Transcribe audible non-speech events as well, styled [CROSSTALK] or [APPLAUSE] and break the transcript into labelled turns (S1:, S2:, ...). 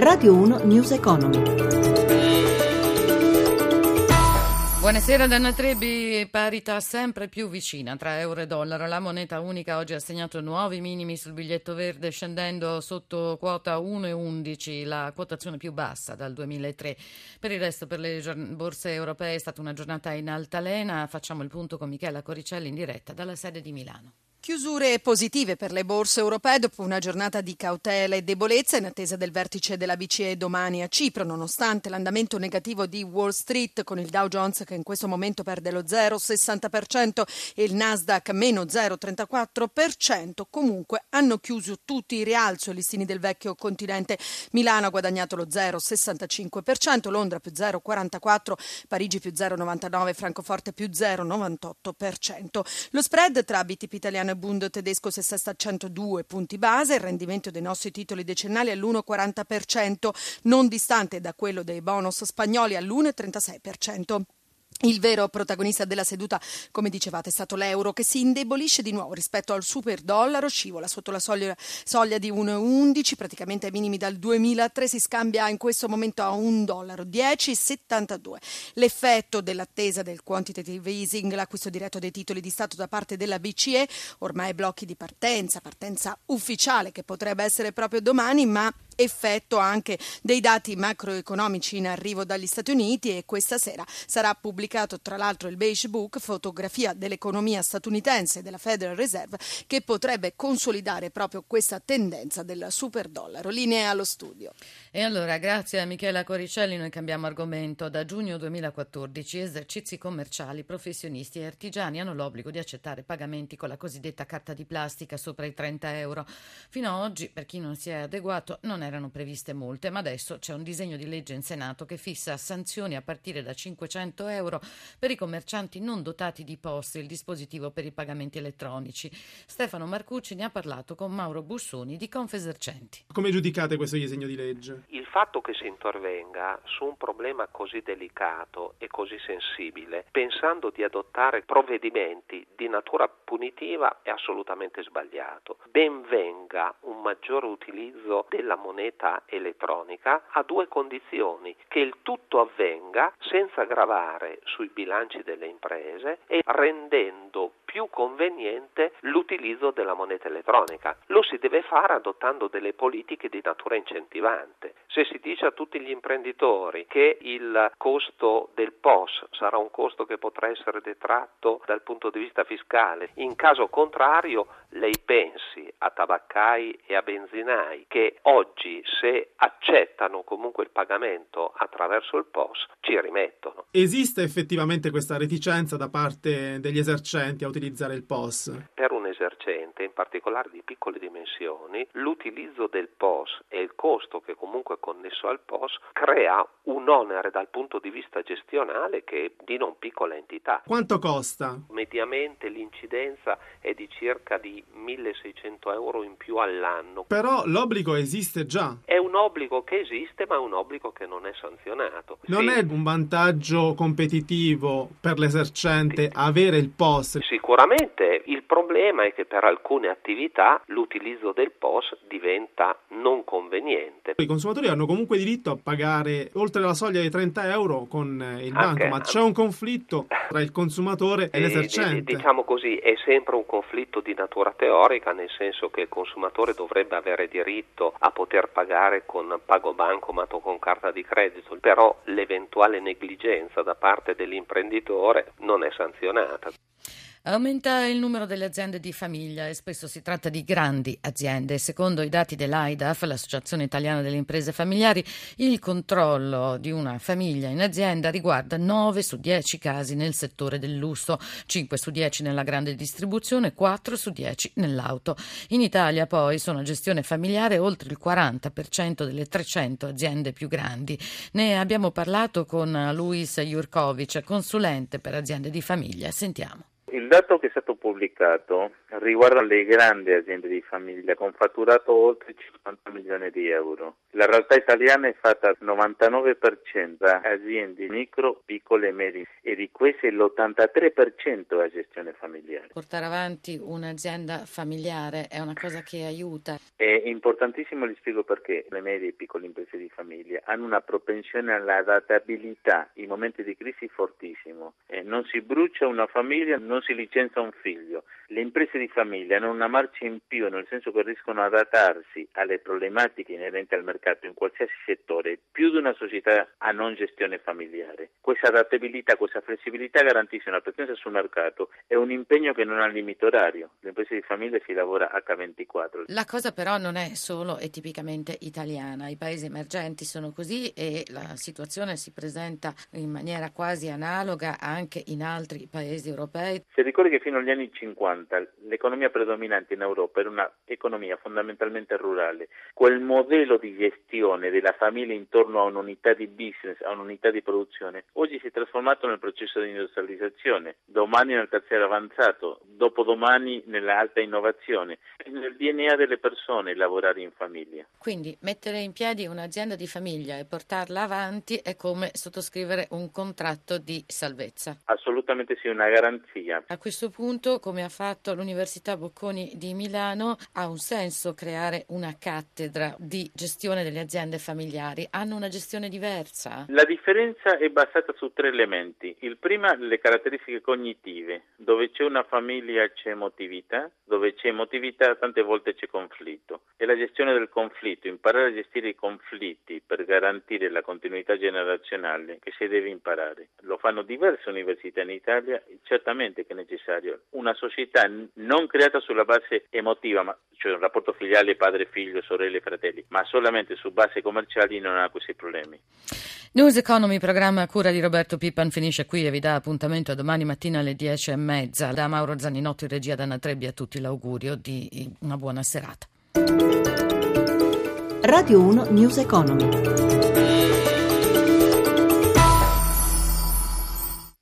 S1: Radio 1 News Economy.
S2: Buonasera Danna Trebbi, parità sempre più vicina tra euro e dollaro. La moneta unica oggi ha segnato nuovi minimi sul biglietto verde scendendo sotto quota 1,11, la quotazione più bassa dal 2003. Per il resto per le borse europee è stata una giornata in altalena. Facciamo il punto con Michela Coricelli in diretta dalla sede di Milano.
S3: Chiusure positive per le borse europee dopo una giornata di cautela e debolezza in attesa del vertice della BCE domani a Cipro, nonostante l'andamento negativo di Wall Street con il Dow Jones che in questo momento perde lo 0,60% e il Nasdaq meno 0,34%. Comunque hanno chiuso tutti i rialzo i listini del vecchio continente. Milano ha guadagnato lo 0,65%, Londra più 0,44%, Parigi più 0,99%, Francoforte più 0,98%. Lo spread tra BTP italiano e Bund tedesco si assesta a 102 punti base, il rendimento dei nostri titoli decennali all'1,40%, non distante da quello dei bonus spagnoli all'1,36%. Il vero protagonista della seduta, come dicevate, è stato l'euro che si indebolisce di nuovo rispetto al super dollaro, scivola sotto la soglia, soglia di 1,11, praticamente ai minimi dal 2003, si scambia in questo momento a 1 dollaro 10,72. L'effetto dell'attesa del quantitative easing, l'acquisto diretto dei titoli di Stato da parte della BCE, ormai blocchi di partenza, partenza ufficiale che potrebbe essere proprio domani, ma effetto anche dei dati macroeconomici in arrivo dagli Stati Uniti e questa sera sarà pubblicato tra l'altro il Beige Book, fotografia dell'economia statunitense della Federal Reserve che potrebbe consolidare proprio questa tendenza del super dollaro. Linea allo studio.
S2: E allora, grazie a Michela Coricelli, noi cambiamo argomento. Da giugno 2014 esercizi commerciali, professionisti e artigiani hanno l'obbligo di accettare pagamenti con la cosiddetta carta di plastica sopra i 30 euro. Fino ad oggi, per chi non si è adeguato, non erano previste multe, ma adesso c'è un disegno di legge in Senato che fissa sanzioni a partire da 500 euro per i commercianti non dotati di POS, il dispositivo per i pagamenti elettronici. Stefano Marcucci ne ha parlato con Mauro Bussoni di Confesercenti.
S4: Come giudicate questo disegno di legge?
S5: Il fatto che si intervenga su un problema così delicato e così sensibile, pensando di adottare provvedimenti di natura punitiva, è assolutamente sbagliato. Ben venga un maggiore utilizzo della moneta elettronica a due condizioni, che il tutto avvenga senza gravare sui bilanci delle imprese e rendendo più conveniente l'utilizzo della moneta elettronica. Lo si deve fare adottando delle politiche di natura incentivante. Se si dice a tutti gli imprenditori che il costo del POS sarà un costo che potrà essere detratto dal punto di vista fiscale, in caso contrario lei pensi a tabaccai e a benzinai che oggi se accettano comunque il pagamento attraverso il POS ci rimettono.
S4: Esiste effettivamente questa reticenza da parte degli esercenti a utilizzare il POS?
S5: Per un esercente, in particolare di piccole dimensioni, l'utilizzo del POS e il costo che comunque è connesso al POS crea un onere dal punto di vista gestionale che è di non piccola entità.
S4: Quanto costa?
S5: Mediamente l'incidenza è di circa di 1600 euro in più all'anno.
S4: Però l'obbligo esiste già.
S5: È un obbligo che esiste, ma è un obbligo che non è sanzionato.
S4: Non
S5: sì.
S4: è un vantaggio competitivo per l'esercente sì. avere il POS?
S5: Sicuramente il problema è che per alcune attività l'utilizzo del POS diventa non conveniente.
S4: I consumatori hanno comunque diritto a pagare oltre la soglia dei 30 euro con eh, il banco, ma c'è un conflitto [LAUGHS] tra il consumatore e l'esercente.
S5: Diciamo così, è sempre un conflitto di natura teorica, nel senso che il consumatore dovrebbe avere diritto a poter pagare con pago bancomat o con carta di credito, però l'eventuale negligenza da parte dell'imprenditore non è sanzionata.
S2: Aumenta il numero delle aziende di famiglia e spesso si tratta di grandi aziende. Secondo i dati dell'AIDAF, l'Associazione Italiana delle Imprese Familiari, il controllo di una famiglia in azienda riguarda 9 su 10 casi nel settore del lusso, 5 su 10 nella grande distribuzione, 4 su 10 nell'auto. In Italia poi sono a gestione familiare oltre il 40% delle 300 aziende più grandi. Ne abbiamo parlato con Luis Jurkovic, consulente per aziende di famiglia. Sentiamo.
S6: Il dato che è stato pubblicato riguarda le grandi aziende di famiglia con fatturato oltre 50 milioni di euro. La realtà italiana è fatta al 99% da aziende micro, piccole e medie e di queste l'83% è gestione familiare.
S2: Portare avanti un'azienda familiare è una cosa che aiuta.
S6: È importantissimo, vi spiego perché le medie e piccole imprese di famiglia hanno una propensione all'adattabilità in momenti di crisi fortissimo. Eh, non si brucia una famiglia, non non si licenzia un figlio. Le imprese di famiglia hanno una marcia in più, nel senso che riescono ad adattarsi alle problematiche inerenti al mercato in qualsiasi settore, più di una società a non gestione familiare. Questa adattabilità, questa flessibilità garantisce una presenza sul mercato e un impegno che non ha limite orario. Le imprese di famiglia si lavora H24.
S2: La cosa però non è solo e tipicamente italiana, i paesi emergenti sono così e la situazione si presenta in maniera quasi analoga anche in altri paesi europei.
S6: Si ricordi che fino agli anni 50 l'economia predominante in Europa era un'economia fondamentalmente rurale. Quel modello di gestione della famiglia intorno a un'unità di business, a un'unità di produzione, oggi si è trasformato nel processo di industrializzazione, domani nel terziario avanzato, dopodomani nell'alta innovazione. È nel DNA delle persone lavorare in famiglia.
S2: Quindi mettere in piedi un'azienda di famiglia e portarla avanti è come sottoscrivere un contratto di salvezza.
S6: Assolutamente sì, una garanzia
S2: a questo punto, come ha fatto l'Università Bocconi di Milano, ha un senso creare una cattedra di gestione delle aziende familiari. Hanno una gestione diversa?
S6: La differenza è basata su tre elementi. Il primo, le caratteristiche cognitive. Dove c'è una famiglia c'è emotività, dove c'è emotività tante volte c'è conflitto. E la gestione del conflitto, imparare a gestire i conflitti per garantire la continuità generazionale che si deve imparare. Lo fanno diverse università in Italia, certamente che è necessario. Una società non creata sulla base emotiva, ma, cioè un rapporto filiale padre-figlio, sorelle, fratelli, ma solamente su base commerciali non ha questi problemi.
S2: News Economy, programma a cura di Roberto Pippan, finisce qui e vi dà appuntamento a domani mattina alle 10 e mezza. Da Mauro Zaninotto in regia da Anna Trebbi a tutti l'augurio di una buona serata.
S1: Radio 1 News Economy.